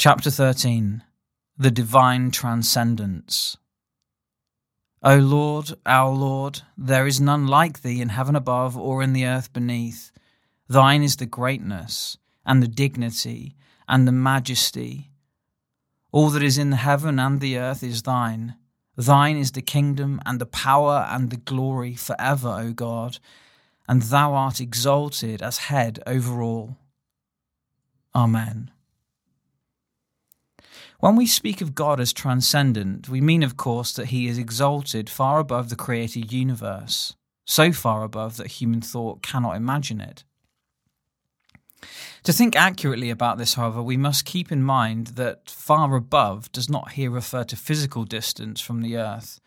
Chapter 13 The Divine Transcendence. O Lord, our Lord, there is none like thee in heaven above or in the earth beneath. Thine is the greatness, and the dignity, and the majesty. All that is in the heaven and the earth is thine. Thine is the kingdom, and the power, and the glory for ever, O God, and thou art exalted as head over all. Amen. When we speak of God as transcendent, we mean, of course, that he is exalted far above the created universe, so far above that human thought cannot imagine it. To think accurately about this, however, we must keep in mind that far above does not here refer to physical distance from the earth,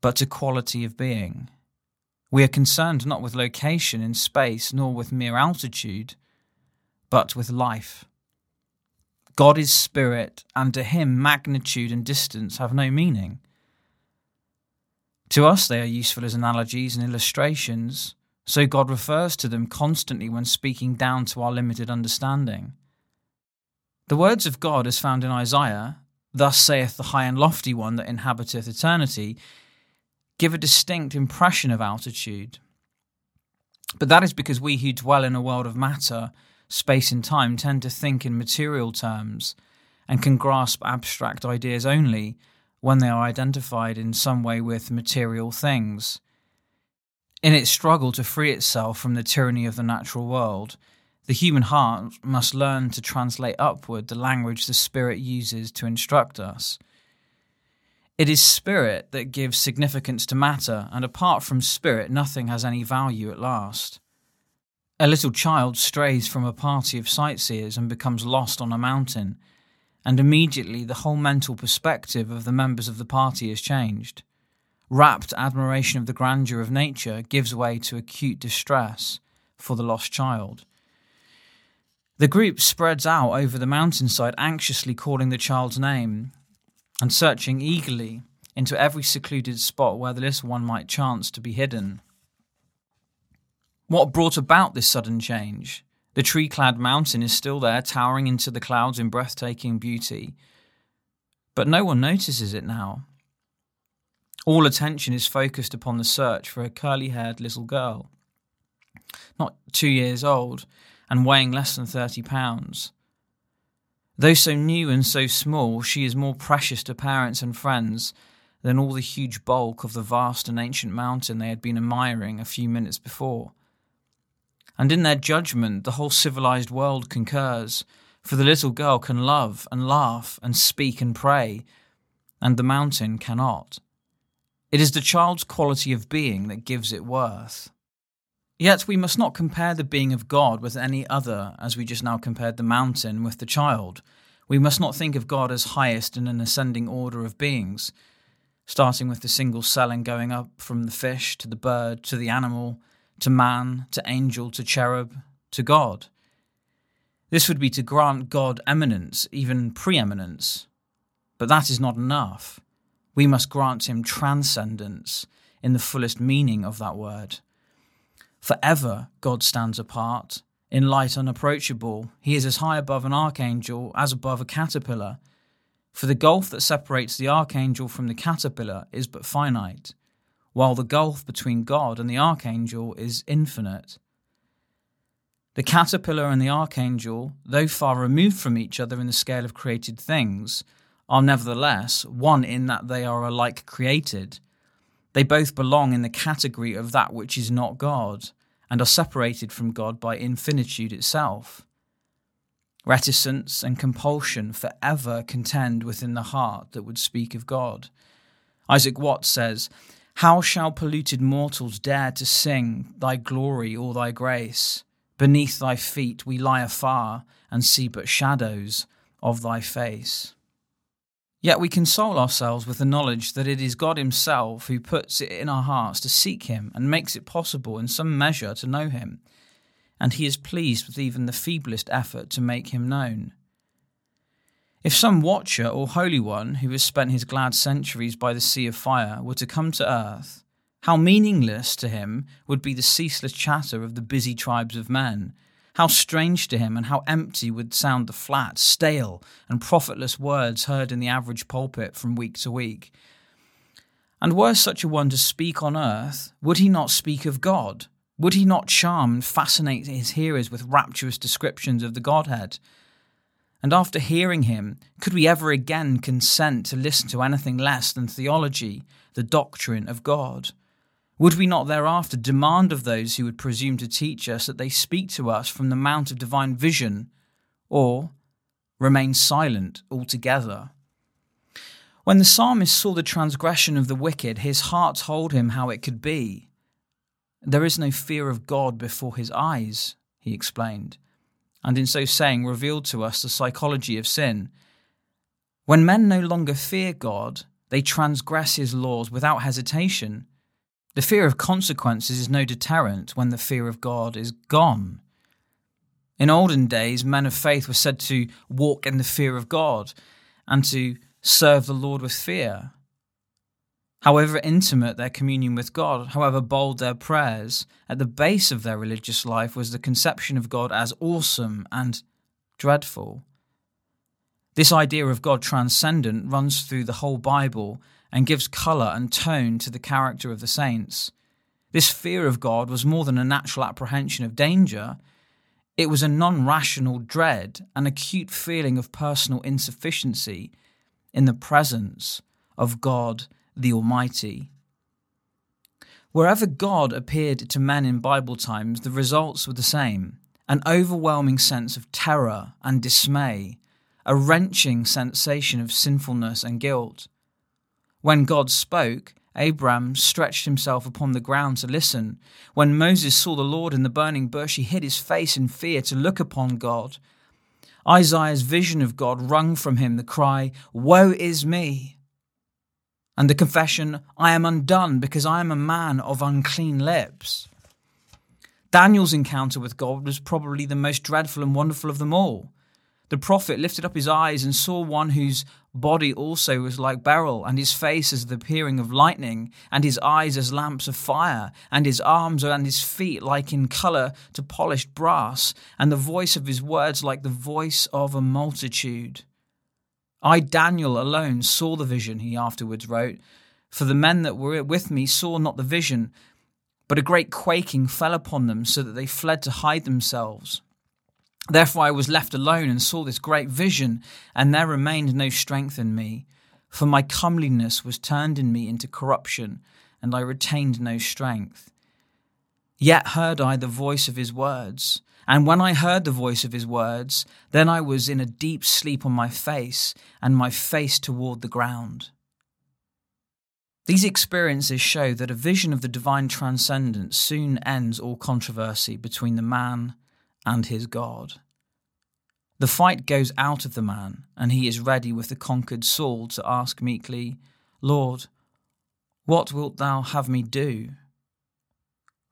but to quality of being. We are concerned not with location in space nor with mere altitude, but with life. God is spirit, and to him magnitude and distance have no meaning. To us, they are useful as analogies and illustrations, so God refers to them constantly when speaking down to our limited understanding. The words of God, as found in Isaiah, Thus saith the high and lofty one that inhabiteth eternity, give a distinct impression of altitude. But that is because we who dwell in a world of matter, space, and time tend to think in material terms and can grasp abstract ideas only when they are identified in some way with material things. In its struggle to free itself from the tyranny of the natural world, the human heart must learn to translate upward the language the Spirit uses to instruct us. It is spirit that gives significance to matter, and apart from spirit, nothing has any value at last. A little child strays from a party of sightseers and becomes lost on a mountain, and immediately the whole mental perspective of the members of the party is changed. Rapt admiration of the grandeur of nature gives way to acute distress for the lost child. The group spreads out over the mountainside, anxiously calling the child's name, and searching eagerly into every secluded spot where the little one might chance to be hidden. What brought about this sudden change? The tree clad mountain is still there, towering into the clouds in breathtaking beauty. But no one notices it now. All attention is focused upon the search for a curly haired little girl. Not two years old and weighing less than 30 pounds. Though so new and so small, she is more precious to parents and friends than all the huge bulk of the vast and ancient mountain they had been admiring a few minutes before. And in their judgment, the whole civilized world concurs, for the little girl can love and laugh and speak and pray, and the mountain cannot. It is the child's quality of being that gives it worth. Yet we must not compare the being of God with any other, as we just now compared the mountain with the child. We must not think of God as highest in an ascending order of beings, starting with the single cell and going up from the fish to the bird to the animal to man to angel to cherub to God. This would be to grant God eminence, even preeminence. But that is not enough. We must grant him transcendence in the fullest meaning of that word. Forever, God stands apart, in light unapproachable. He is as high above an archangel as above a caterpillar. For the gulf that separates the archangel from the caterpillar is but finite, while the gulf between God and the archangel is infinite. The caterpillar and the archangel, though far removed from each other in the scale of created things, are nevertheless one in that they are alike created they both belong in the category of that which is not God and are separated from God by infinitude itself. Reticence and compulsion forever contend within the heart that would speak of God. Isaac Watts says, How shall polluted mortals dare to sing thy glory or thy grace? Beneath thy feet we lie afar and see but shadows of thy face. Yet we console ourselves with the knowledge that it is God Himself who puts it in our hearts to seek Him and makes it possible in some measure to know Him, and He is pleased with even the feeblest effort to make Him known. If some watcher or holy one who has spent his glad centuries by the sea of fire were to come to earth, how meaningless to him would be the ceaseless chatter of the busy tribes of men, How strange to him and how empty would sound the flat, stale, and profitless words heard in the average pulpit from week to week. And were such a one to speak on earth, would he not speak of God? Would he not charm and fascinate his hearers with rapturous descriptions of the Godhead? And after hearing him, could we ever again consent to listen to anything less than theology, the doctrine of God? Would we not thereafter demand of those who would presume to teach us that they speak to us from the mount of divine vision, or remain silent altogether? When the psalmist saw the transgression of the wicked, his heart told him how it could be. There is no fear of God before his eyes, he explained, and in so saying revealed to us the psychology of sin. When men no longer fear God, they transgress his laws without hesitation the fear of consequences is no deterrent when the fear of God is gone. In olden days, men of faith were said to walk in the fear of God and to serve the Lord with fear. However intimate their communion with God, however bold their prayers, at the base of their religious life was the conception of God as awesome and dreadful. This idea of God transcendent runs through the whole Bible and gives colour and tone to the character of the saints. This fear of God was more than a natural apprehension of danger, it was a non rational dread, an acute feeling of personal insufficiency in the presence of God the Almighty. Wherever God appeared to men in Bible times, the results were the same an overwhelming sense of terror and dismay, a wrenching sensation of sinfulness and guilt. When God spoke, Abram stretched himself upon the ground to listen. When Moses saw the Lord in the burning bush, he hid his face in fear to look upon God. Isaiah's vision of God wrung from him the cry, Woe is me! And the confession, I am undone because I am a man of unclean lips. Daniel's encounter with God was probably the most dreadful and wonderful of them all. The prophet lifted up his eyes and saw one whose body also was like beryl, and his face as the appearing of lightning, and his eyes as lamps of fire, and his arms and his feet like in colour to polished brass, and the voice of his words like the voice of a multitude. I, Daniel, alone saw the vision, he afterwards wrote, for the men that were with me saw not the vision, but a great quaking fell upon them, so that they fled to hide themselves. Therefore I was left alone and saw this great vision, and there remained no strength in me. For my comeliness was turned in me into corruption, and I retained no strength. Yet heard I the voice of his words, and when I heard the voice of his words, then I was in a deep sleep on my face, and my face toward the ground. These experiences show that a vision of the divine transcendence soon ends all controversy between the man and his God. The fight goes out of the man, and he is ready with the conquered soul to ask meekly, Lord, what wilt thou have me do?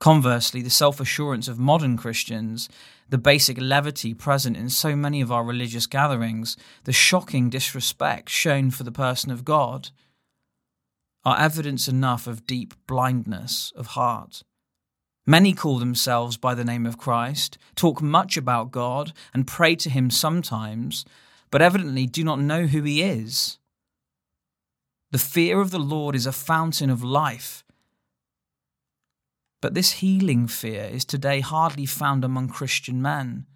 Conversely, the self assurance of modern Christians, the basic levity present in so many of our religious gatherings, the shocking disrespect shown for the person of God, are evidence enough of deep blindness of heart. Many call themselves by the name of Christ, talk much about God, and pray to Him sometimes, but evidently do not know who He is. The fear of the Lord is a fountain of life. But this healing fear is today hardly found among Christian men.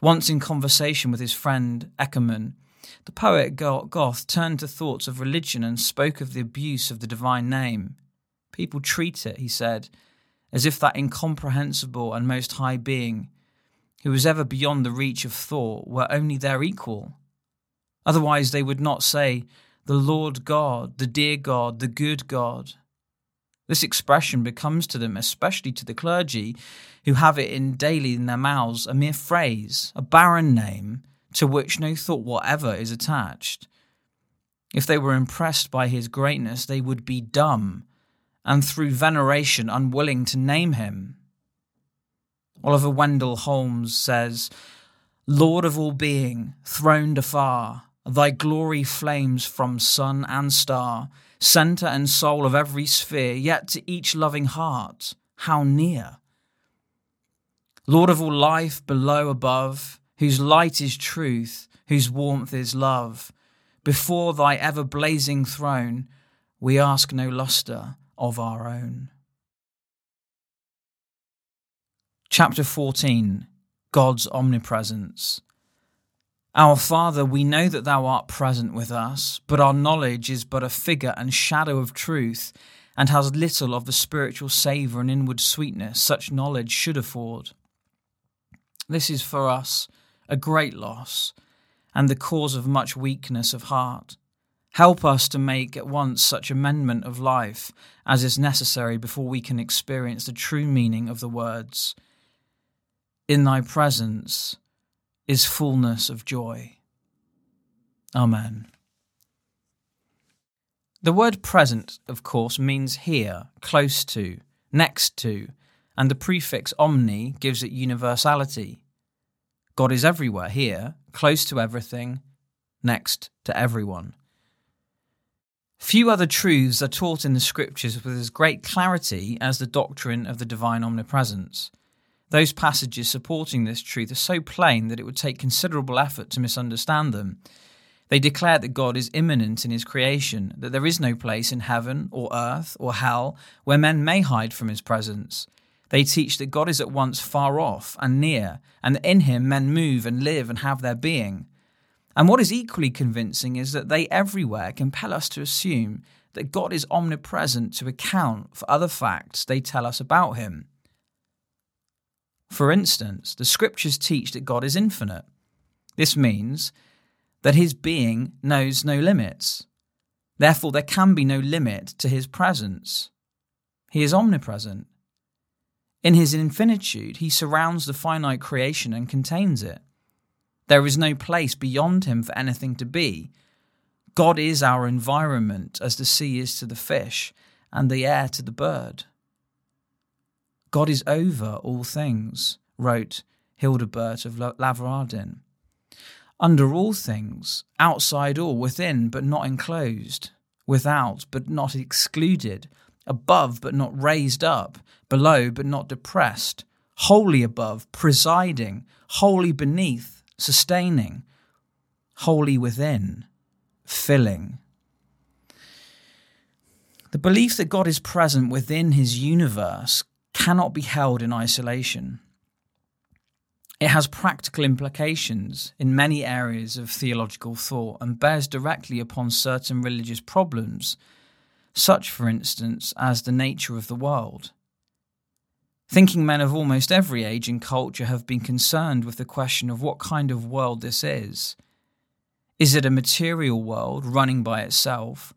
Once in conversation with his friend Eckermann, the poet Goethe turned to thoughts of religion and spoke of the abuse of the divine name. People treat it, he said, as if that incomprehensible and most high being, who was ever beyond the reach of thought, were only their equal. Otherwise, they would not say, The Lord God, the dear God, the good God. This expression becomes to them, especially to the clergy, who have it in daily in their mouths, a mere phrase, a barren name, to which no thought whatever is attached. If they were impressed by his greatness, they would be dumb and through veneration unwilling to name him. Oliver Wendell Holmes says, Lord of all being, throned afar, thy glory flames from sun and star, centre and soul of every sphere, yet to each loving heart, how near! Lord of all life below, above, whose light is truth, whose warmth is love, before thy ever blazing throne, we ask no lustre of our own. Chapter 14 God's Omnipresence. Our Father, we know that Thou art present with us, but our knowledge is but a figure and shadow of truth, and has little of the spiritual savour and inward sweetness such knowledge should afford. This is for us a great loss, and the cause of much weakness of heart. Help us to make at once such amendment of life as is necessary before we can experience the true meaning of the words. In thy presence is fullness of joy. Amen. The word present, of course, means here, close to, next to, and the prefix omni gives it universality. God is everywhere, here, close to everything, next to everyone. Few other truths are taught in the scriptures with as great clarity as the doctrine of the divine omnipresence. Those passages supporting this truth are so plain that it would take considerable effort to misunderstand them. They declare that God is immanent in his creation, that there is no place in heaven or earth or hell where men may hide from his presence. They teach that God is at once far off and near, and that in him men move and live and have their being. And what is equally convincing is that they everywhere compel us to assume that God is omnipresent to account for other facts they tell us about him. For instance, the scriptures teach that God is infinite. This means that his being knows no limits. Therefore, there can be no limit to his presence. He is omnipresent. In his infinitude, he surrounds the finite creation and contains it. There is no place beyond him for anything to be. God is our environment, as the sea is to the fish and the air to the bird. God is over all things, wrote Hildebert of Lavardin. Under all things, outside all, within but not enclosed, without but not excluded, above but not raised up, below but not depressed, wholly above, presiding, wholly beneath, sustaining, wholly within, filling. The belief that God is present within his universe cannot be held in isolation. It has practical implications in many areas of theological thought and bears directly upon certain religious problems, such, for instance, as the nature of the world. Thinking men of almost every age and culture have been concerned with the question of what kind of world this is. Is it a material world running by itself,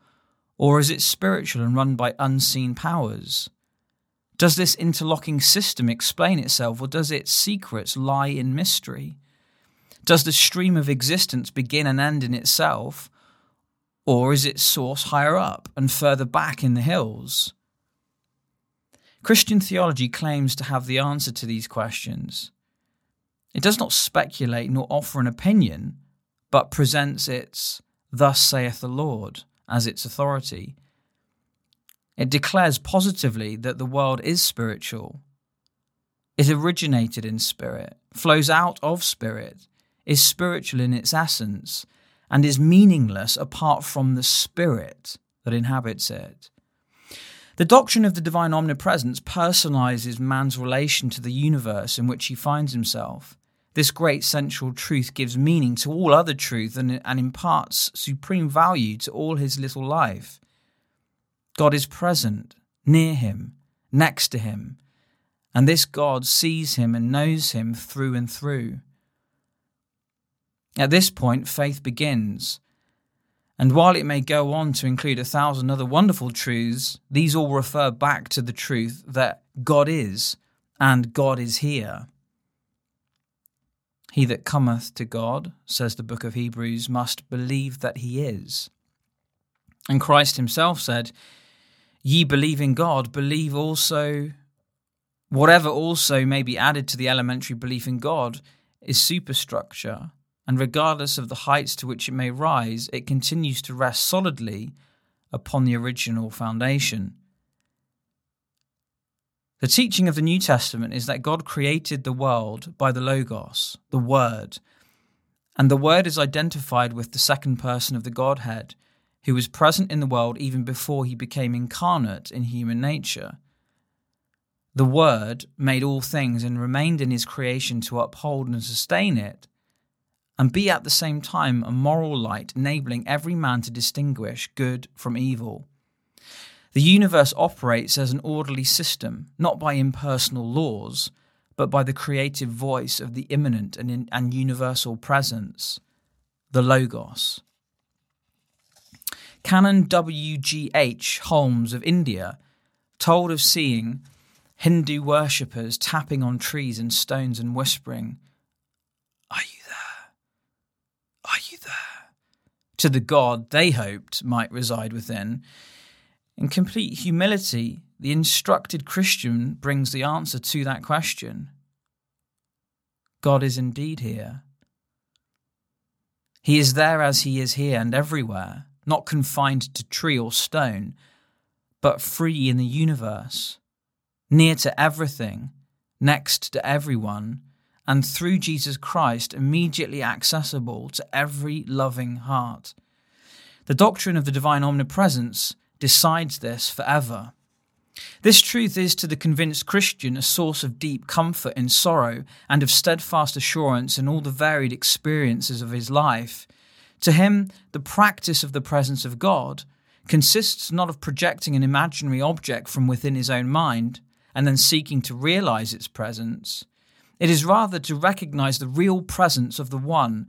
or is it spiritual and run by unseen powers? Does this interlocking system explain itself, or does its secrets lie in mystery? Does the stream of existence begin and end in itself, or is its source higher up and further back in the hills? Christian theology claims to have the answer to these questions. It does not speculate nor offer an opinion, but presents its Thus saith the Lord as its authority it declares positively that the world is spiritual. It originated in spirit, flows out of spirit, is spiritual in its essence, and is meaningless apart from the spirit that inhabits it. The doctrine of the divine omnipresence personalizes man's relation to the universe in which he finds himself. This great central truth gives meaning to all other truth and, and imparts supreme value to all his little life. God is present, near him, next to him, and this God sees him and knows him through and through. At this point, faith begins. And while it may go on to include a thousand other wonderful truths, these all refer back to the truth that God is and God is here. He that cometh to God, says the book of Hebrews, must believe that he is. And Christ himself said, Ye believe in God, believe also whatever also may be added to the elementary belief in God is superstructure, and regardless of the heights to which it may rise, it continues to rest solidly upon the original foundation. The teaching of the New Testament is that God created the world by the Logos, the Word, and the Word is identified with the second person of the Godhead, who was present in the world even before he became incarnate in human nature. The Word made all things and remained in his creation to uphold and sustain it, and be at the same time a moral light enabling every man to distinguish good from evil. The universe operates as an orderly system, not by impersonal laws, but by the creative voice of the immanent and, in, and universal presence, the Logos. Canon W.G.H. Holmes of India told of seeing Hindu worshippers tapping on trees and stones and whispering, Are you there? Are you there? to the God they hoped might reside within. In complete humility, the instructed Christian brings the answer to that question God is indeed here. He is there as he is here and everywhere, not confined to tree or stone, but free in the universe, near to everything, next to everyone, and through Jesus Christ immediately accessible to every loving heart. The doctrine of the divine omnipresence decides this forever. This truth is to the convinced Christian a source of deep comfort in sorrow and of steadfast assurance in all the varied experiences of his life. To him, the practice of the presence of God consists not of projecting an imaginary object from within his own mind and then seeking to realize its presence. It is rather to recognize the real presence of the one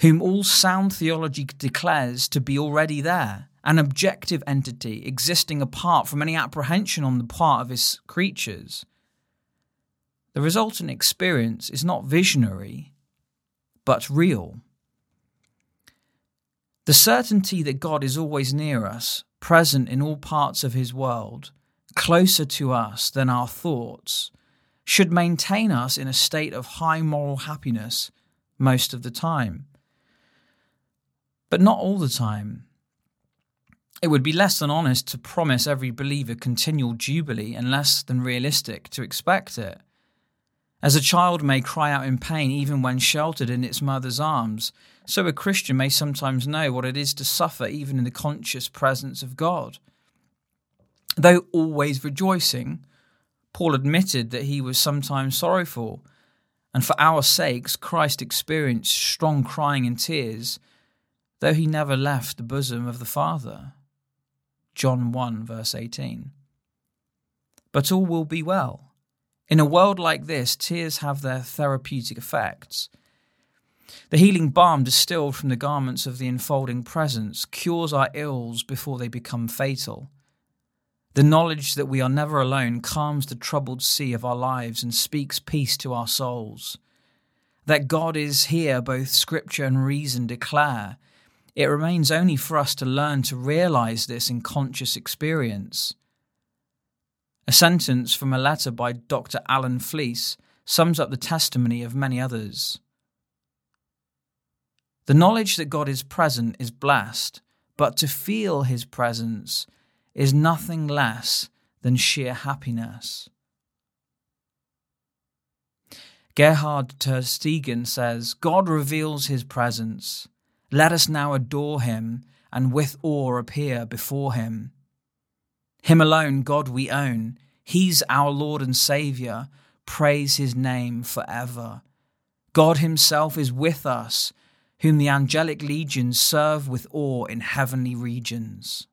whom all sound theology declares to be already there an objective entity existing apart from any apprehension on the part of his creatures. The resultant experience is not visionary, but real. The certainty that God is always near us, present in all parts of his world, closer to us than our thoughts, should maintain us in a state of high moral happiness most of the time. But not all the time. It would be less than honest to promise every believer continual jubilee and less than realistic to expect it. As a child may cry out in pain even when sheltered in its mother's arms, so a Christian may sometimes know what it is to suffer even in the conscious presence of God. Though always rejoicing, Paul admitted that he was sometimes sorrowful, and for our sakes Christ experienced strong crying and tears, though he never left the bosom of the Father. John 1, verse 18. But all will be well. In a world like this, tears have their therapeutic effects. The healing balm distilled from the garments of the enfolding presence cures our ills before they become fatal. The knowledge that we are never alone calms the troubled sea of our lives and speaks peace to our souls. That God is here, both scripture and reason declare, it remains only for us to learn to realize this in conscious experience. A sentence from a letter by Dr. Alan Fleece sums up the testimony of many others. The knowledge that God is present is blessed, but to feel his presence is nothing less than sheer happiness. Gerhard Tersteegen says God reveals his presence. Let us now adore him and with awe appear before him. Him alone, God, we own. He's our Lord and Saviour. Praise his name forever. God himself is with us, whom the angelic legions serve with awe in heavenly regions.